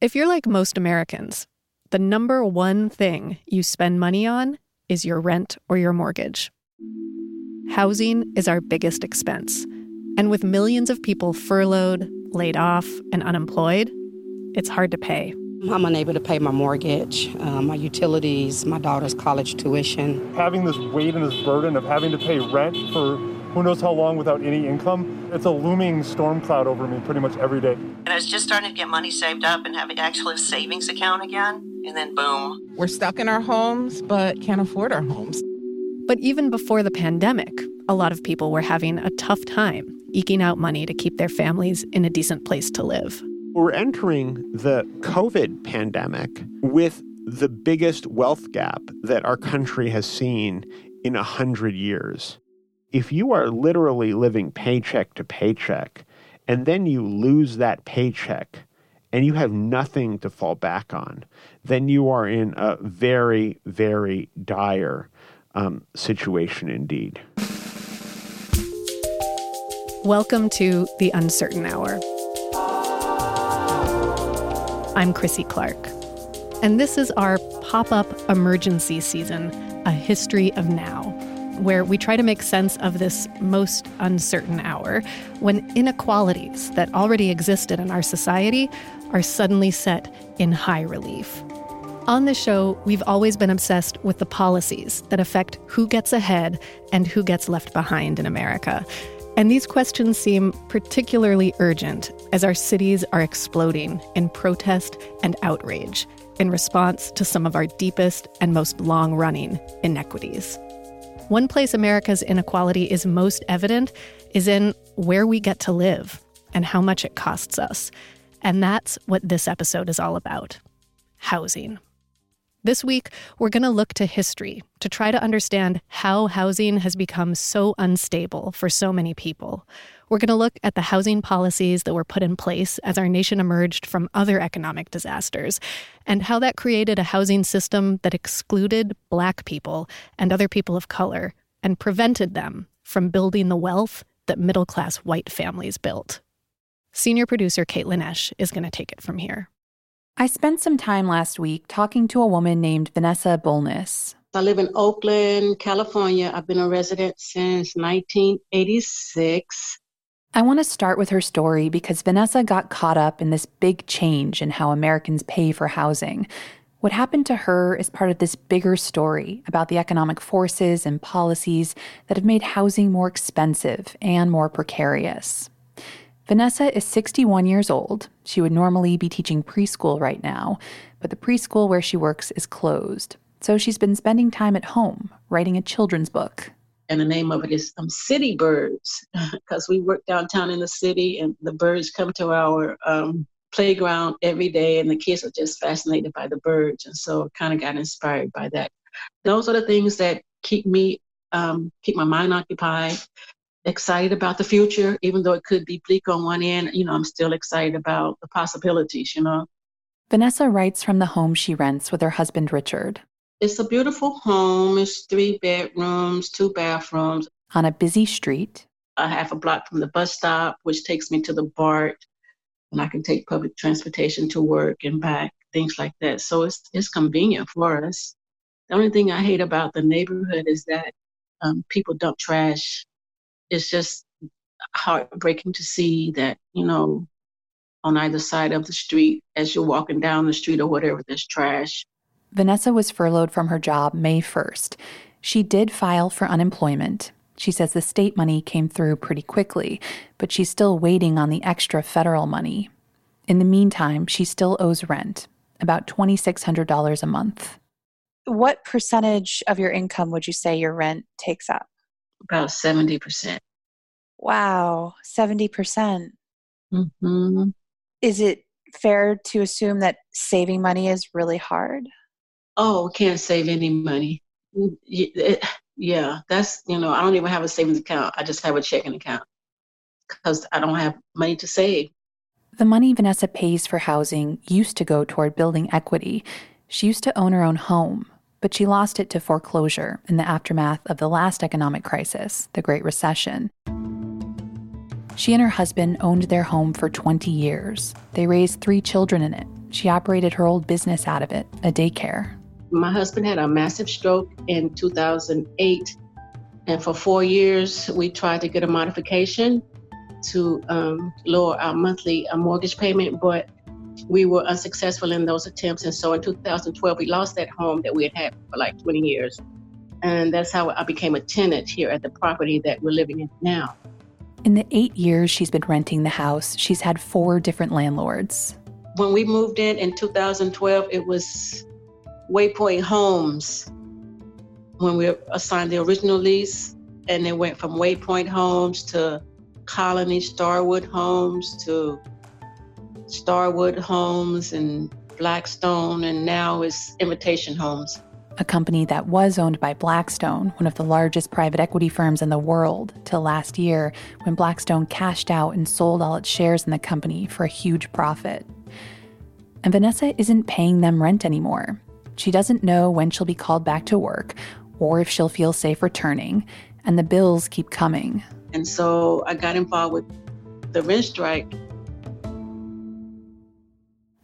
If you're like most Americans, the number one thing you spend money on is your rent or your mortgage. Housing is our biggest expense. And with millions of people furloughed, laid off, and unemployed, it's hard to pay. I'm unable to pay my mortgage, uh, my utilities, my daughter's college tuition. Having this weight and this burden of having to pay rent for who knows how long without any income, it's a looming storm cloud over me pretty much every day. And I was just starting to get money saved up and have actually a savings account again. And then boom. We're stuck in our homes, but can't afford our homes. But even before the pandemic, a lot of people were having a tough time eking out money to keep their families in a decent place to live. We're entering the COVID pandemic with the biggest wealth gap that our country has seen in a hundred years. If you are literally living paycheck to paycheck, and then you lose that paycheck and you have nothing to fall back on, then you are in a very, very dire um, situation indeed. Welcome to The Uncertain Hour. I'm Krissy Clark, and this is our pop up emergency season, A History of Now, where we try to make sense of this most uncertain hour when inequalities that already existed in our society are suddenly set in high relief. On the show, we've always been obsessed with the policies that affect who gets ahead and who gets left behind in America. And these questions seem particularly urgent as our cities are exploding in protest and outrage in response to some of our deepest and most long running inequities. One place America's inequality is most evident is in where we get to live and how much it costs us. And that's what this episode is all about housing. This week, we're going to look to history to try to understand how housing has become so unstable for so many people. We're going to look at the housing policies that were put in place as our nation emerged from other economic disasters and how that created a housing system that excluded Black people and other people of color and prevented them from building the wealth that middle class white families built. Senior producer Caitlin Esch is going to take it from here. I spent some time last week talking to a woman named Vanessa Bolnis. I live in Oakland, California. I've been a resident since 1986. I want to start with her story because Vanessa got caught up in this big change in how Americans pay for housing. What happened to her is part of this bigger story about the economic forces and policies that have made housing more expensive and more precarious. Vanessa is 61 years old. She would normally be teaching preschool right now, but the preschool where she works is closed. So she's been spending time at home writing a children's book. And the name of it is um, City Birds, because we work downtown in the city, and the birds come to our um, playground every day, and the kids are just fascinated by the birds. And so kind of got inspired by that. Those are the things that keep me, um, keep my mind occupied excited about the future, even though it could be bleak on one end. You know, I'm still excited about the possibilities, you know. Vanessa writes from the home she rents with her husband, Richard. It's a beautiful home. It's three bedrooms, two bathrooms. On a busy street. A half a block from the bus stop, which takes me to the BART. And I can take public transportation to work and back, things like that. So it's, it's convenient for us. The only thing I hate about the neighborhood is that um, people dump trash it's just heartbreaking to see that, you know, on either side of the street, as you're walking down the street or whatever, there's trash. Vanessa was furloughed from her job May 1st. She did file for unemployment. She says the state money came through pretty quickly, but she's still waiting on the extra federal money. In the meantime, she still owes rent, about $2,600 a month. What percentage of your income would you say your rent takes up? About 70%. Wow, 70%. percent mm hmm Is it fair to assume that saving money is really hard? Oh, can't save any money. Yeah, that's, you know, I don't even have a savings account. I just have a checking account because I don't have money to save. The money Vanessa pays for housing used to go toward building equity. She used to own her own home, but she lost it to foreclosure in the aftermath of the last economic crisis, the Great Recession. She and her husband owned their home for 20 years. They raised three children in it, She operated her old business out of it, a daycare. My husband had a massive stroke in 2008. And for four years, we tried to get a modification to um, lower our monthly uh, mortgage payment, but we were unsuccessful in those attempts. And so in 2012, we lost that home that we had had for like 20 years. And that's how I became a tenant here at the property that we're living in now. In the eight years she's been renting the house, she's had four different landlords. When we moved in in 2012, it was Waypoint Homes when we assigned the original lease. And it went from Waypoint Homes to Colony Starwood Homes to Starwood Homes and Blackstone, and now it's Invitation Homes. A company that was owned by Blackstone, one of the largest private equity firms in the world, till last year when Blackstone cashed out and sold all its shares in the company for a huge profit. And Vanessa isn't paying them rent anymore. She doesn't know when she'll be called back to work or if she'll feel safe returning, and the bills keep coming. And so I got involved with the rent strike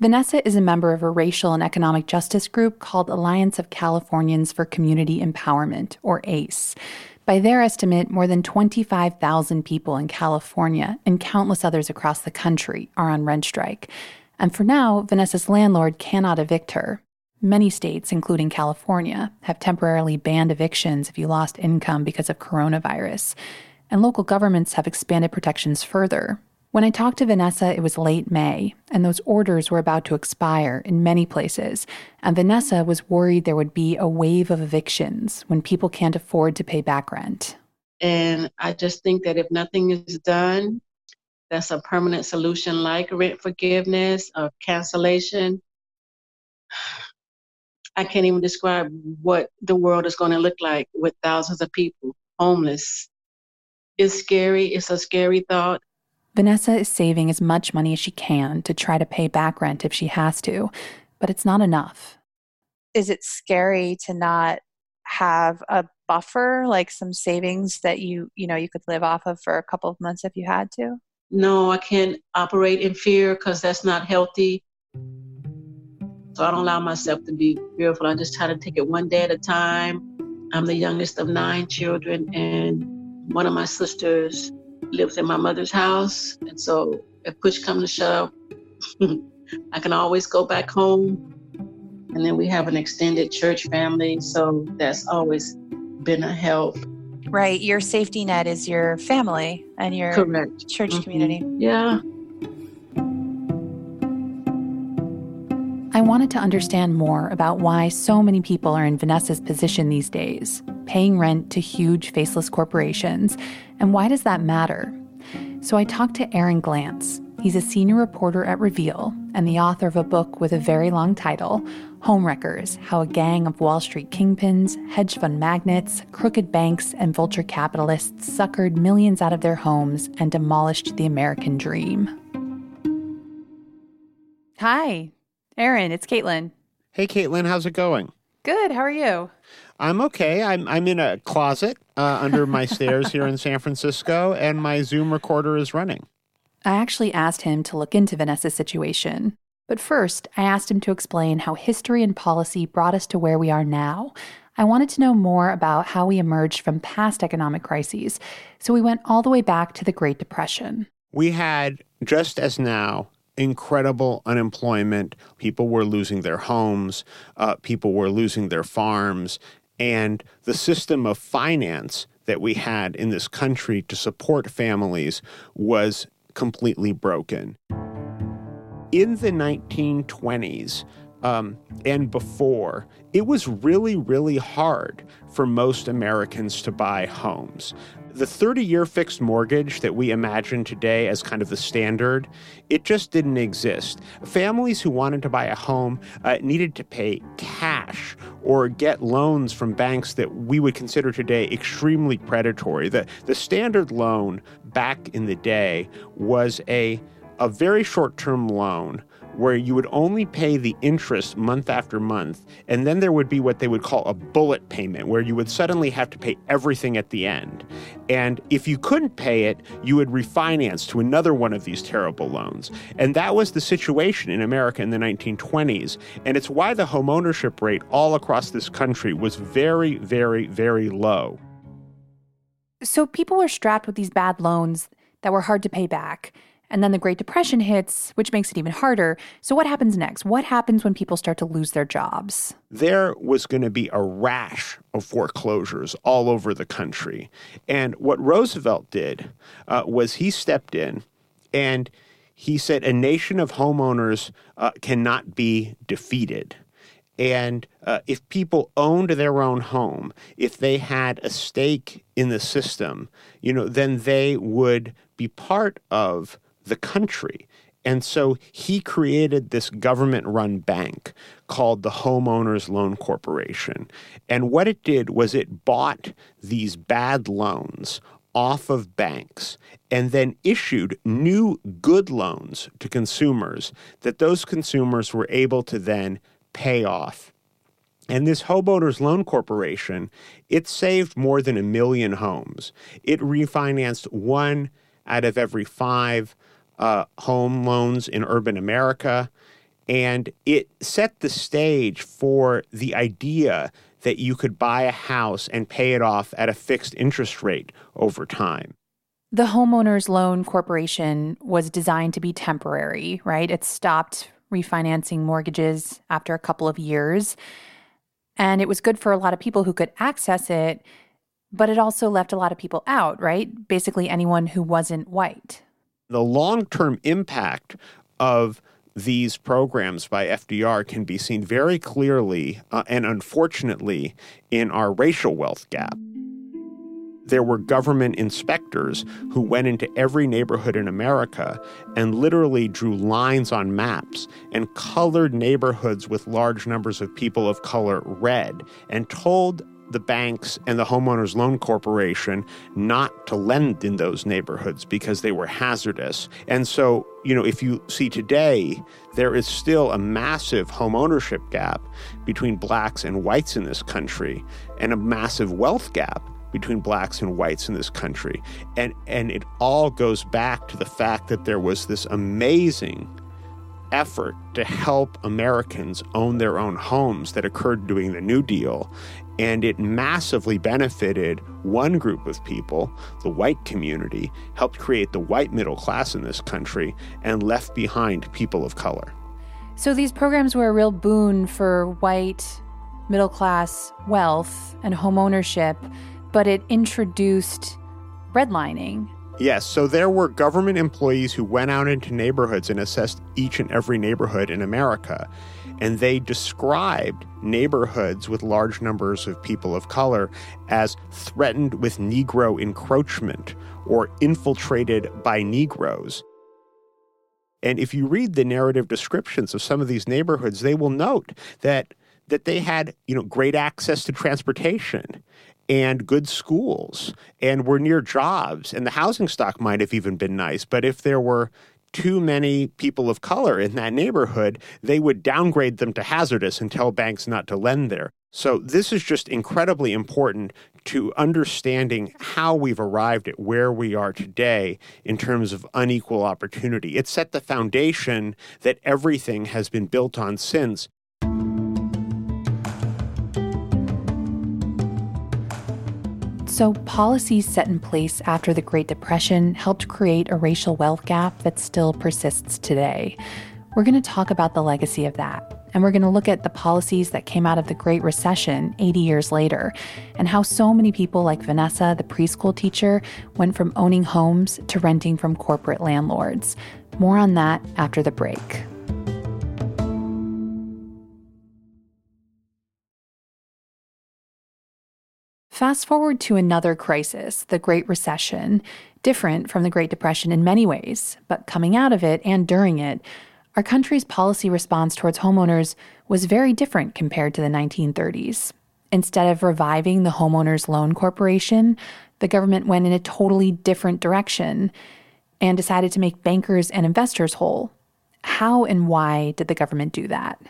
Vanessa is a member of a racial and economic justice group called Alliance of Californians for Community Empowerment, or ACE. By their estimate, more than 25,000 people in California and countless others across the country are on rent strike. And for now, Vanessa's landlord cannot evict her. Many states, including California, have temporarily banned evictions if you lost income because of coronavirus. And local governments have expanded protections further, when I talked to Vanessa, it was late May, and those orders were about to expire in many places. And Vanessa was worried there would be a wave of evictions when people can't afford to pay back rent. And I just think that if nothing is done, that's a permanent solution like rent forgiveness or cancellation. I can't even describe what the world is going to look like with thousands of people homeless. It's scary. It's a scary thought. Vanessa is saving as much money as she can to try to pay back rent if she has to, but it's not enough. Is it scary to not have a buffer, like some savings that you, you know, you could live off of for a couple of months if you had to? No, I can't operate in fear because that's not healthy. So I don't allow myself to be fearful. I just try to take it one day at a time. I'm the youngest of nine children, and one of my sisters lives in my mother's house. And so if push comes to shove, I can always go back home. And then we have an extended church family. So that's always been a help. Right. Your safety net is your family and your Correct. church mm-hmm. community. Yeah. I wanted to understand more about why so many people are in Vanessa's position these days, paying rent to huge faceless corporations, and why does that matter? So I talked to Aaron Glantz. He's a senior reporter at Reveal and the author of a book with a very long title Homewreckers How a Gang of Wall Street Kingpins, Hedge Fund Magnates, Crooked Banks, and Vulture Capitalists suckered millions out of their homes and demolished the American dream. Hi, Aaron, it's Caitlin. Hey, Caitlin, how's it going? Good. How are you? I'm okay. I'm I'm in a closet uh, under my stairs here in San Francisco, and my Zoom recorder is running. I actually asked him to look into Vanessa's situation. But first, I asked him to explain how history and policy brought us to where we are now. I wanted to know more about how we emerged from past economic crises, so we went all the way back to the Great Depression. We had, just as now, incredible unemployment. People were losing their homes, uh, people were losing their farms, and the system of finance that we had in this country to support families was completely broken. In the 1920s, um, and before, it was really, really hard for most Americans to buy homes the 30 year fixed mortgage that we imagine today as kind of the standard, it just didn't exist. Families who wanted to buy a home uh, needed to pay cash or get loans from banks that we would consider today extremely predatory. The, the standard loan back in the day was a, a very short term loan where you would only pay the interest month after month, and then there would be what they would call a bullet payment, where you would suddenly have to pay everything at the end. And if you couldn't pay it, you would refinance to another one of these terrible loans. And that was the situation in America in the 1920s. And it's why the homeownership rate all across this country was very, very, very low. So people were strapped with these bad loans that were hard to pay back. And then the Great Depression hits, which makes it even harder. So, what happens next? What happens when people start to lose their jobs? There was going to be a rash of foreclosures all over the country. And what Roosevelt did uh, was he stepped in and he said, A nation of homeowners uh, cannot be defeated. And uh, if people owned their own home, if they had a stake in the system, you know, then they would be part of the country. And so he created this government run bank called the Homeowners Loan Corporation. And what it did was it bought these bad loans off of banks and then issued new good loans to consumers that those consumers were able to then pay off. And this Homeowners Loan Corporation, it saved more than a million homes. It refinanced one out of every five uh, home loans in urban America. And it set the stage for the idea that you could buy a house and pay it off at a fixed interest rate over time. The Homeowners Loan Corporation was designed to be temporary, right? It stopped refinancing mortgages after a couple of years. And it was good for a lot of people who could access it, but it also left a lot of people out, right? Basically, anyone who wasn't white the long term impact of these programs by FDR can be seen very clearly uh, and unfortunately in our racial wealth gap. There were government inspectors who went into every neighborhood in America and literally drew lines on maps and colored neighborhoods with large numbers of people of color red and told the banks and the homeowners loan corporation not to lend in those neighborhoods because they were hazardous. And so, you know, if you see today, there is still a massive homeownership gap between blacks and whites in this country and a massive wealth gap between blacks and whites in this country. And and it all goes back to the fact that there was this amazing effort to help Americans own their own homes that occurred during the New Deal. And it massively benefited one group of people, the white community, helped create the white middle class in this country, and left behind people of color. So these programs were a real boon for white middle class wealth and home ownership, but it introduced redlining Yes, so there were government employees who went out into neighborhoods and assessed each and every neighborhood in America. And they described neighborhoods with large numbers of people of color as threatened with Negro encroachment or infiltrated by Negroes. And if you read the narrative descriptions of some of these neighborhoods, they will note that that they had, you know, great access to transportation and good schools and were near jobs and the housing stock might have even been nice but if there were too many people of color in that neighborhood they would downgrade them to hazardous and tell banks not to lend there. So this is just incredibly important to understanding how we've arrived at where we are today in terms of unequal opportunity. It set the foundation that everything has been built on since So, policies set in place after the Great Depression helped create a racial wealth gap that still persists today. We're going to talk about the legacy of that. And we're going to look at the policies that came out of the Great Recession 80 years later, and how so many people like Vanessa, the preschool teacher, went from owning homes to renting from corporate landlords. More on that after the break. Fast forward to another crisis, the Great Recession, different from the Great Depression in many ways, but coming out of it and during it, our country's policy response towards homeowners was very different compared to the 1930s. Instead of reviving the Homeowners Loan Corporation, the government went in a totally different direction and decided to make bankers and investors whole. How and why did the government do that?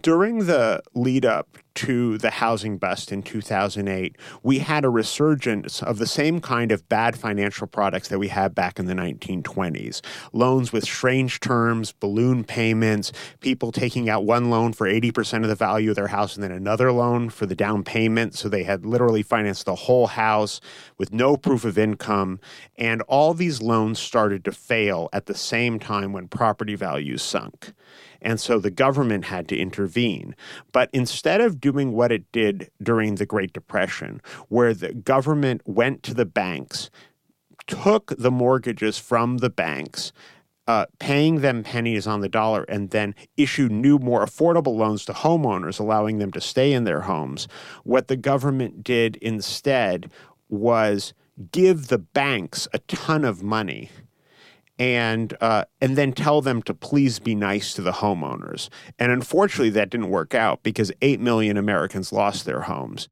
During the lead up to the housing bust in 2008, we had a resurgence of the same kind of bad financial products that we had back in the 1920s. Loans with strange terms, balloon payments, people taking out one loan for 80% of the value of their house and then another loan for the down payment. So they had literally financed the whole house with no proof of income. And all these loans started to fail at the same time when property values sunk. And so the government had to intervene. But instead of doing what it did during the Great Depression, where the government went to the banks, took the mortgages from the banks, uh, paying them pennies on the dollar, and then issued new, more affordable loans to homeowners, allowing them to stay in their homes. What the government did instead was give the banks a ton of money and uh, and then tell them to please be nice to the homeowners. And unfortunately, that didn't work out because eight million Americans lost their homes.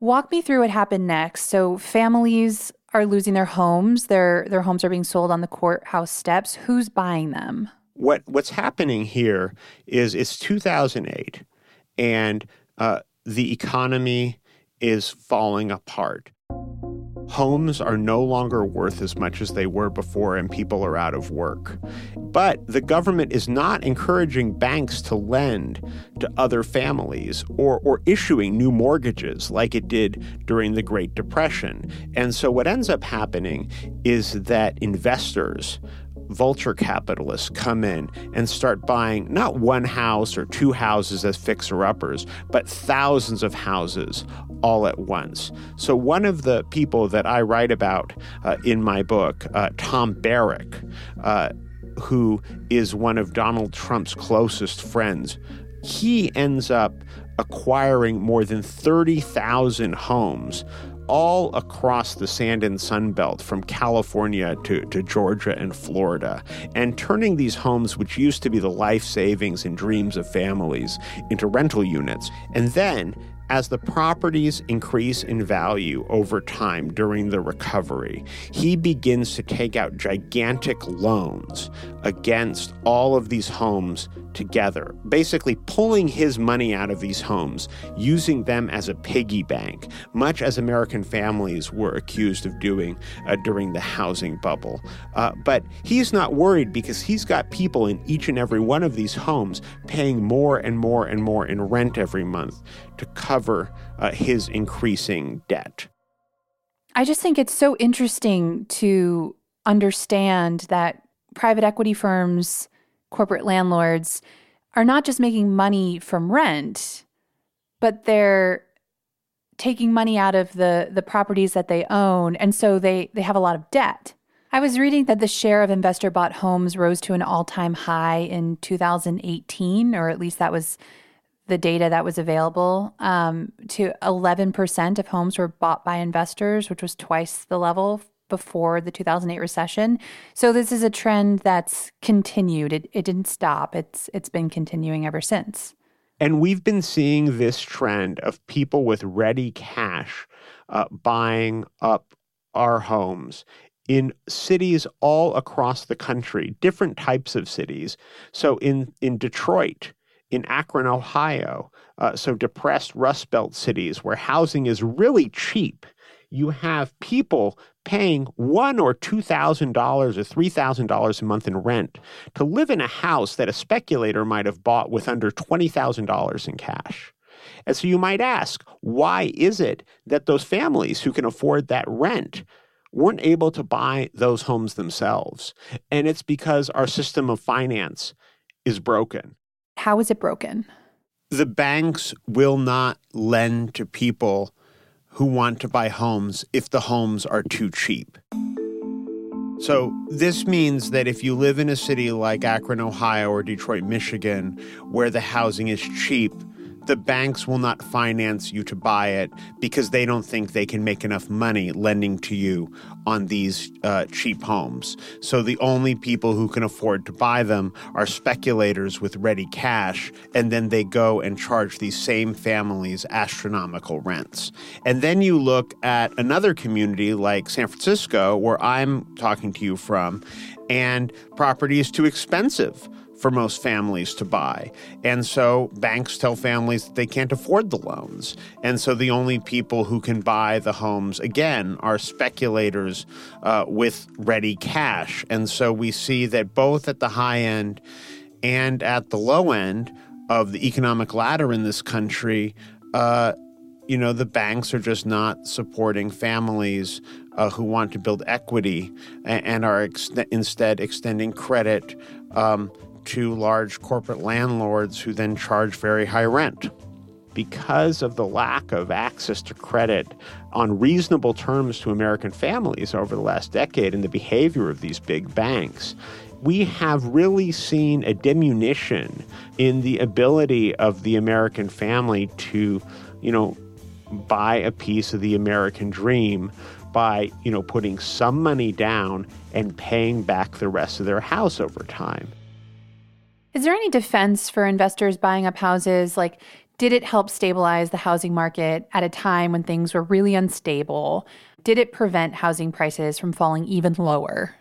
Walk me through what happened next. So families are losing their homes. Their their homes are being sold on the courthouse steps. Who's buying them? What what's happening here is it's 2008, and uh, the economy is falling apart homes are no longer worth as much as they were before and people are out of work. But the government is not encouraging banks to lend to other families or, or issuing new mortgages like it did during the Great Depression. And so what ends up happening is that investors vulture capitalists come in and start buying not one house or two houses as fixer uppers, but thousands of houses all at once. So, one of the people that I write about uh, in my book, uh, Tom Barrack, uh, who is one of Donald Trump's closest friends, he ends up acquiring more than 30,000 homes all across the sand and sun belt from California to, to Georgia and Florida, and turning these homes, which used to be the life savings and dreams of families, into rental units. And then as the properties increase in value over time during the recovery, he begins to take out gigantic loans against all of these homes together, basically pulling his money out of these homes, using them as a piggy bank, much as American families were accused of doing uh, during the housing bubble. Uh, but he's not worried because he's got people in each and every one of these homes paying more and more and more in rent every month to cover uh, his increasing debt. I just think it's so interesting to understand that private equity firms corporate landlords are not just making money from rent, but they're taking money out of the the properties that they own and so they they have a lot of debt. I was reading that the share of investor bought homes rose to an all-time high in 2018 or at least that was the data that was available um, to 11% of homes were bought by investors, which was twice the level before the 2008 recession. So this is a trend that's continued. It, it didn't stop. It's it's been continuing ever since. And we've been seeing this trend of people with ready cash uh, buying up our homes in cities all across the country, different types of cities. So in in Detroit, in Akron, Ohio, uh, so depressed Rust Belt cities where housing is really cheap you have people paying one or two thousand dollars or three thousand dollars a month in rent to live in a house that a speculator might have bought with under twenty thousand dollars in cash. And so you might ask, why is it that those families who can afford that rent weren't able to buy those homes themselves? And it's because our system of finance is broken. How is it broken? The banks will not lend to people who want to buy homes if the homes are too cheap. So, this means that if you live in a city like Akron, Ohio, or Detroit, Michigan, where the housing is cheap, the banks will not finance you to buy it because they don't think they can make enough money lending to you on these uh, cheap homes. So the only people who can afford to buy them are speculators with ready cash, and then they go and charge these same families astronomical rents. And then you look at another community like San Francisco, where I'm talking to you from, and property is too expensive for most families to buy. And so banks tell families that they can't afford the loans. And so the only people who can buy the homes, again, are speculators uh, with ready cash. And so we see that both at the high end and at the low end of the economic ladder in this country, uh, you know, the banks are just not supporting families uh, who want to build equity and, and are ex- instead extending credit um, to large corporate landlords who then charge very high rent. Because of the lack of access to credit on reasonable terms to American families over the last decade and the behavior of these big banks, we have really seen a diminution in the ability of the American family to, you know, buy a piece of the American dream by, you know, putting some money down and paying back the rest of their house over time. Is there any defense for investors buying up houses? Like, did it help stabilize the housing market at a time when things were really unstable? Did it prevent housing prices from falling even lower?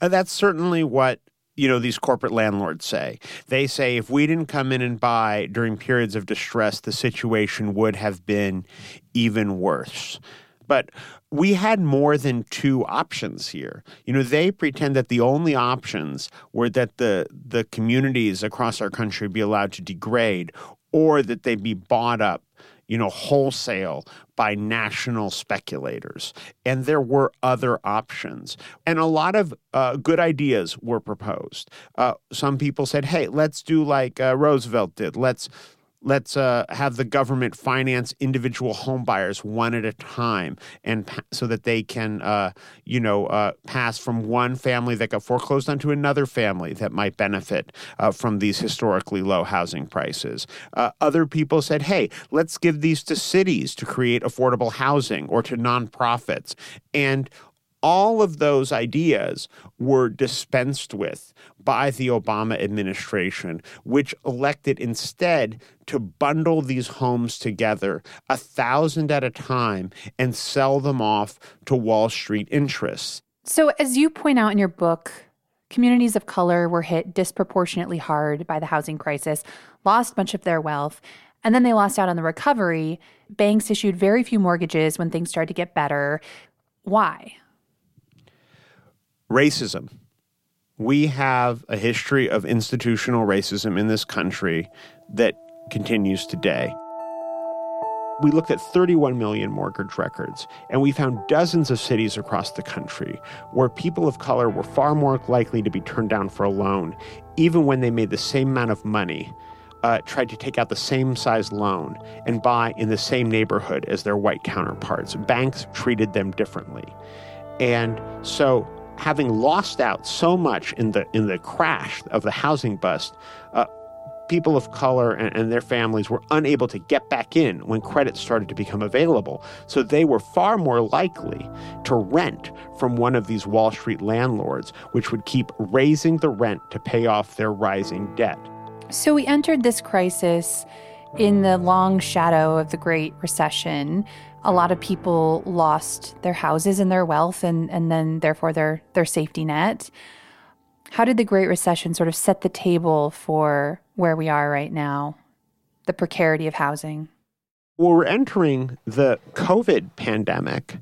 Uh, that's certainly what you know these corporate landlords say. They say if we didn't come in and buy during periods of distress, the situation would have been even worse. But we had more than two options here. You know, they pretend that the only options were that the the communities across our country be allowed to degrade or that they be bought up you know, wholesale by national speculators. And there were other options. And a lot of uh, good ideas were proposed. Uh, some people said, hey, let's do like uh, Roosevelt did. Let's let's uh, have the government finance individual home buyers one at a time and pa- so that they can uh, you know uh, pass from one family that got foreclosed onto another family that might benefit uh, from these historically low housing prices. Uh, other people said hey let's give these to cities to create affordable housing or to nonprofits. And all of those ideas were dispensed with by the Obama administration, which elected instead to bundle these homes together, a thousand at a time, and sell them off to Wall Street interests. So, as you point out in your book, communities of color were hit disproportionately hard by the housing crisis, lost much of their wealth, and then they lost out on the recovery. Banks issued very few mortgages when things started to get better. Why? Racism we have a history of institutional racism in this country that continues today. We looked at 31 million mortgage records, and we found dozens of cities across the country where people of color were far more likely to be turned down for a loan, even when they made the same amount of money, uh, tried to take out the same size loan, and buy in the same neighborhood as their white counterparts. Banks treated them differently. And so having lost out so much in the in the crash of the housing bust, uh, people of color and, and, their families were unable to get back in when credit started to become available. So they were far more likely to rent from one of these Wall Street landlords, which would keep raising the rent to pay off their rising debt. So we entered this crisis in the long shadow of the Great Recession a lot of people lost their houses and their wealth and, and then therefore their their safety net. How did the Great Recession sort of set the table for where we are right now, the precarity of housing? Well, we're entering the COVID pandemic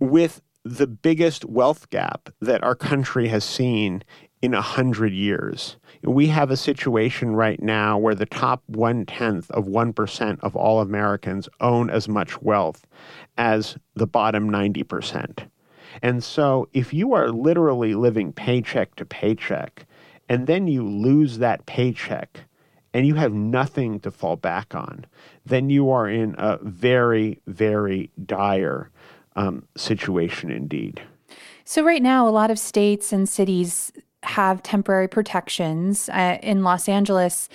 with the biggest wealth gap that our country has seen in a hundred years. We have a situation right now where the top one tenth of 1% of all Americans own as much wealth as the bottom 90%. And so if you are literally living paycheck to paycheck, and then you lose that paycheck, and you have nothing to fall back on, then you are in a very, very dire um, situation indeed. So, right now, a lot of states and cities have temporary protections. Uh, in Los Angeles,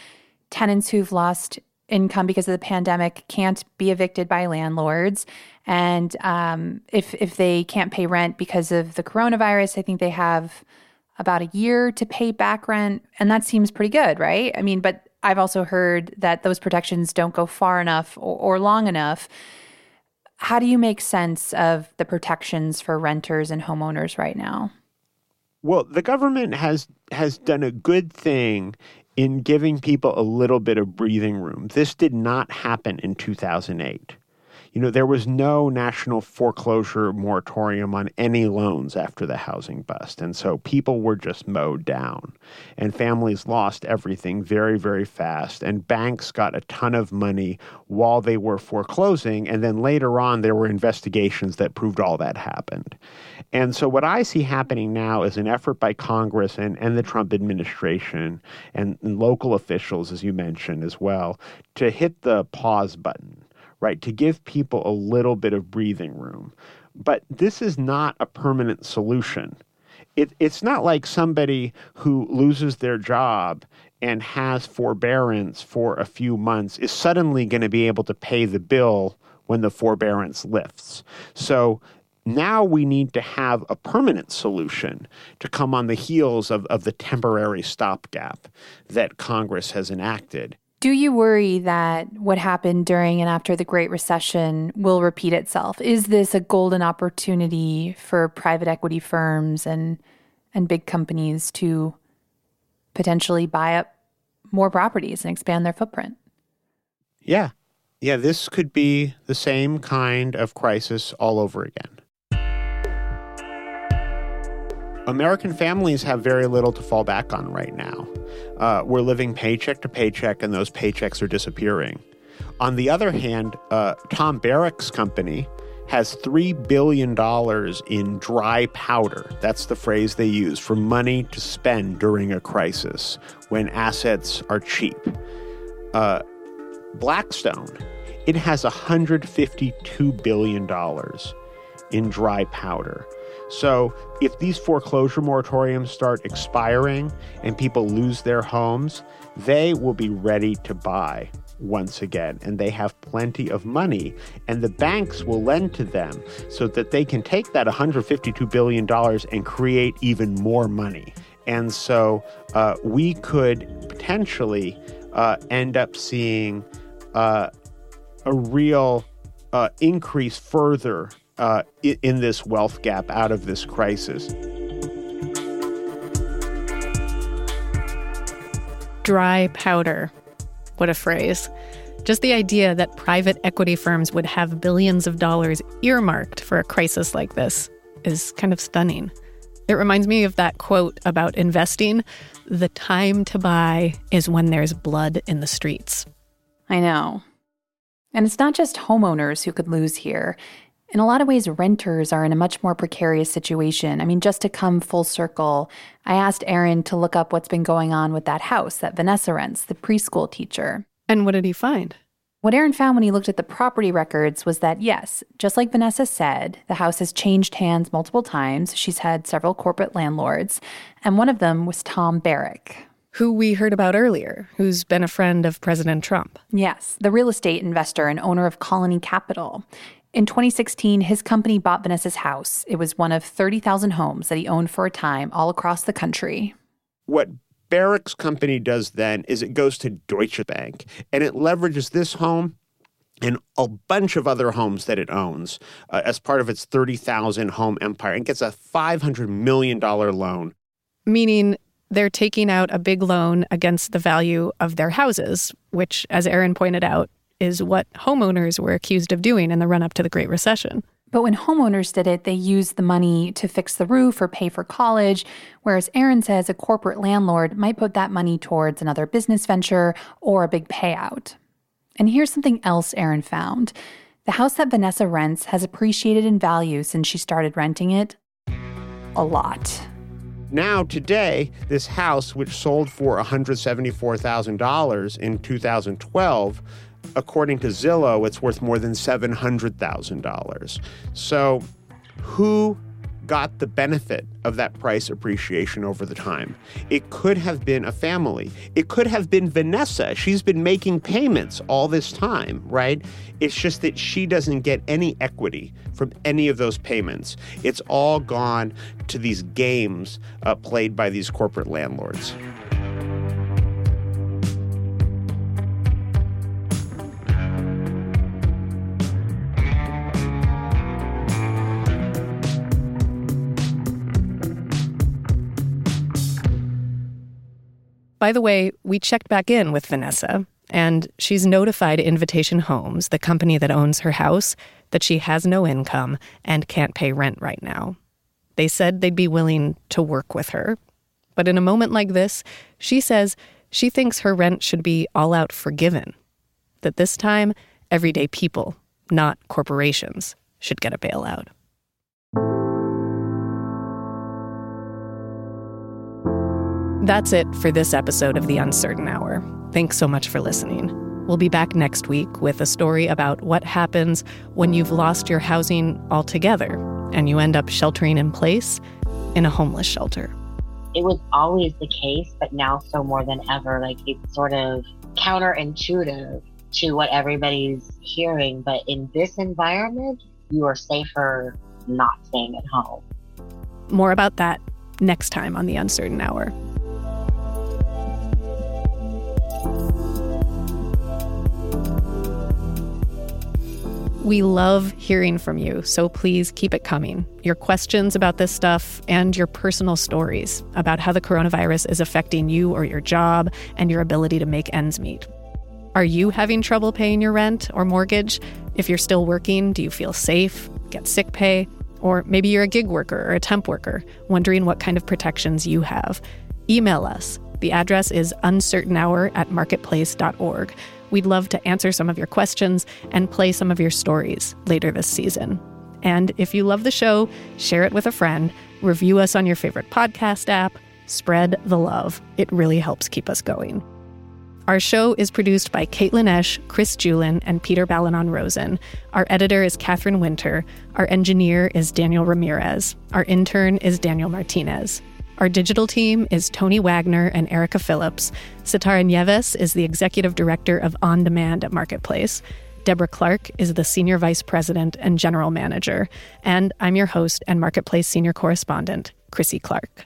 tenants who've lost income because of the pandemic can't be evicted by landlords. And um, if if they can't pay rent because of the coronavirus, I think they have about a year to pay back rent, and that seems pretty good, right? I mean, but I've also heard that those protections don't go far enough or, or long enough. How do you make sense of the protections for renters and homeowners right now? Well, the government has has done a good thing in giving people a little bit of breathing room. This did not happen in 2008 you know, there was no national foreclosure moratorium on any loans after the housing bust. And so people were just mowed down. And families lost everything very, very fast. And banks got a ton of money while they were foreclosing. And then later on, there were investigations that proved all that happened. And so, what I see happening now is an effort by Congress and, and the Trump administration and, and local officials, as you mentioned as well, to hit the pause button right? To give people a little bit of breathing room. But this is not a permanent solution. It, it's not like somebody who loses their job and has forbearance for a few months is suddenly going to be able to pay the bill when the forbearance lifts. So now we need to have a permanent solution to come on the heels of, of the temporary stopgap that Congress has enacted. Do you worry that what happened during and after the Great Recession will repeat itself? Is this a golden opportunity for private equity firms and and big companies to potentially buy up more properties and expand their footprint? Yeah. Yeah, this could be the same kind of crisis all over again. American families have very little to fall back on right now. Uh, we're living paycheck to paycheck, and those paychecks are disappearing. On the other hand, uh, Tom Barrack's company has $3 billion in dry powder. That's the phrase they use for money to spend during a crisis when assets are cheap. Uh, Blackstone, it has $152 billion in dry powder. So if these foreclosure moratoriums start expiring and people lose their homes, they will be ready to buy once again and they have plenty of money and the banks will lend to them so that they can take that 152 billion dollars and create even more money. And so uh, we could potentially uh, end up seeing uh, a real uh, increase further uh, in this wealth gap out of this crisis. Dry powder. What a phrase. Just the idea that private equity firms would have billions of dollars earmarked for a crisis like this is kind of stunning. It reminds me of that quote about investing the time to buy is when there's blood in the streets. I know. And it's not just homeowners who could lose here. In a lot of ways, renters are in a much more precarious situation. I mean, just to come full circle, I asked Aaron to look up what's been going on with that house that Vanessa rents, the preschool teacher. And what did he find? What Aaron found when he looked at the property records was that, yes, just like Vanessa said, the house has changed hands multiple times. She's had several corporate landlords, and one of them was Tom Barrack, Who we heard about earlier, who's been a friend of President Trump. Yes, the real estate investor and owner of Colony Capital. In 2016, his company bought Vanessa's house. It was one of 30,000 homes that he owned for a time all across the country. What Barrack's company does then is it goes to Deutsche Bank and it leverages this home and a bunch of other homes that it owns uh, as part of its 30,000 home empire and gets a $500 million loan. Meaning they're taking out a big loan against the value of their houses, which, as Aaron pointed out, is what homeowners were accused of doing in the run up to the Great Recession. But when homeowners did it, they used the money to fix the roof or pay for college, whereas Aaron says a corporate landlord might put that money towards another business venture or a big payout. And here's something else Aaron found. The house that Vanessa rents has appreciated in value since she started renting it a lot. Now, today, this house, which sold for $174,000 in 2012, according to Zillow, it's worth more than $700,000. So, who got the benefit of that price appreciation over the time. It could have been a family. It could have been Vanessa. She's been making payments all this time, right? It's just that she doesn't get any equity from any of those payments. It's all gone to these games uh, played by these corporate landlords. By the way, we checked back in with Vanessa, and she's notified Invitation Homes, the company that owns her house, that she has no income and can't pay rent right now. They said they'd be willing to work with her. But in a moment like this, she says she thinks her rent should be all out forgiven. That this time, everyday people, not corporations, should get a bailout. That's it for this episode of The Uncertain Hour. Thanks so much for listening. We'll be back next week with a story about what happens when you've lost your housing altogether and you end up sheltering in place in a homeless shelter. It was always the case, but now so more than ever, like it's sort of counterintuitive to what everybody's hearing. But in this environment, you are safer not staying at home. More about that next time on The Uncertain Hour. We love hearing from you, so please keep it coming. Your questions about this stuff and your personal stories about how the coronavirus is affecting you or your job and your ability to make ends meet. Are you having trouble paying your rent or mortgage? If you're still working, do you feel safe, get sick pay? Or maybe you're a gig worker or a temp worker, wondering what kind of protections you have. Email us. The address is uncertainhour at marketplace.org. We'd love to answer some of your questions and play some of your stories later this season. And if you love the show, share it with a friend, review us on your favorite podcast app, spread the love. It really helps keep us going. Our show is produced by Caitlin Esch, Chris Julin, and Peter Balonon Rosen. Our editor is Catherine Winter. Our engineer is Daniel Ramirez. Our intern is Daniel Martinez. Our digital team is Tony Wagner and Erica Phillips. Sitara Nieves is the executive director of On Demand at Marketplace. Deborah Clark is the senior vice president and general manager. And I'm your host and Marketplace senior correspondent, Krissy Clark.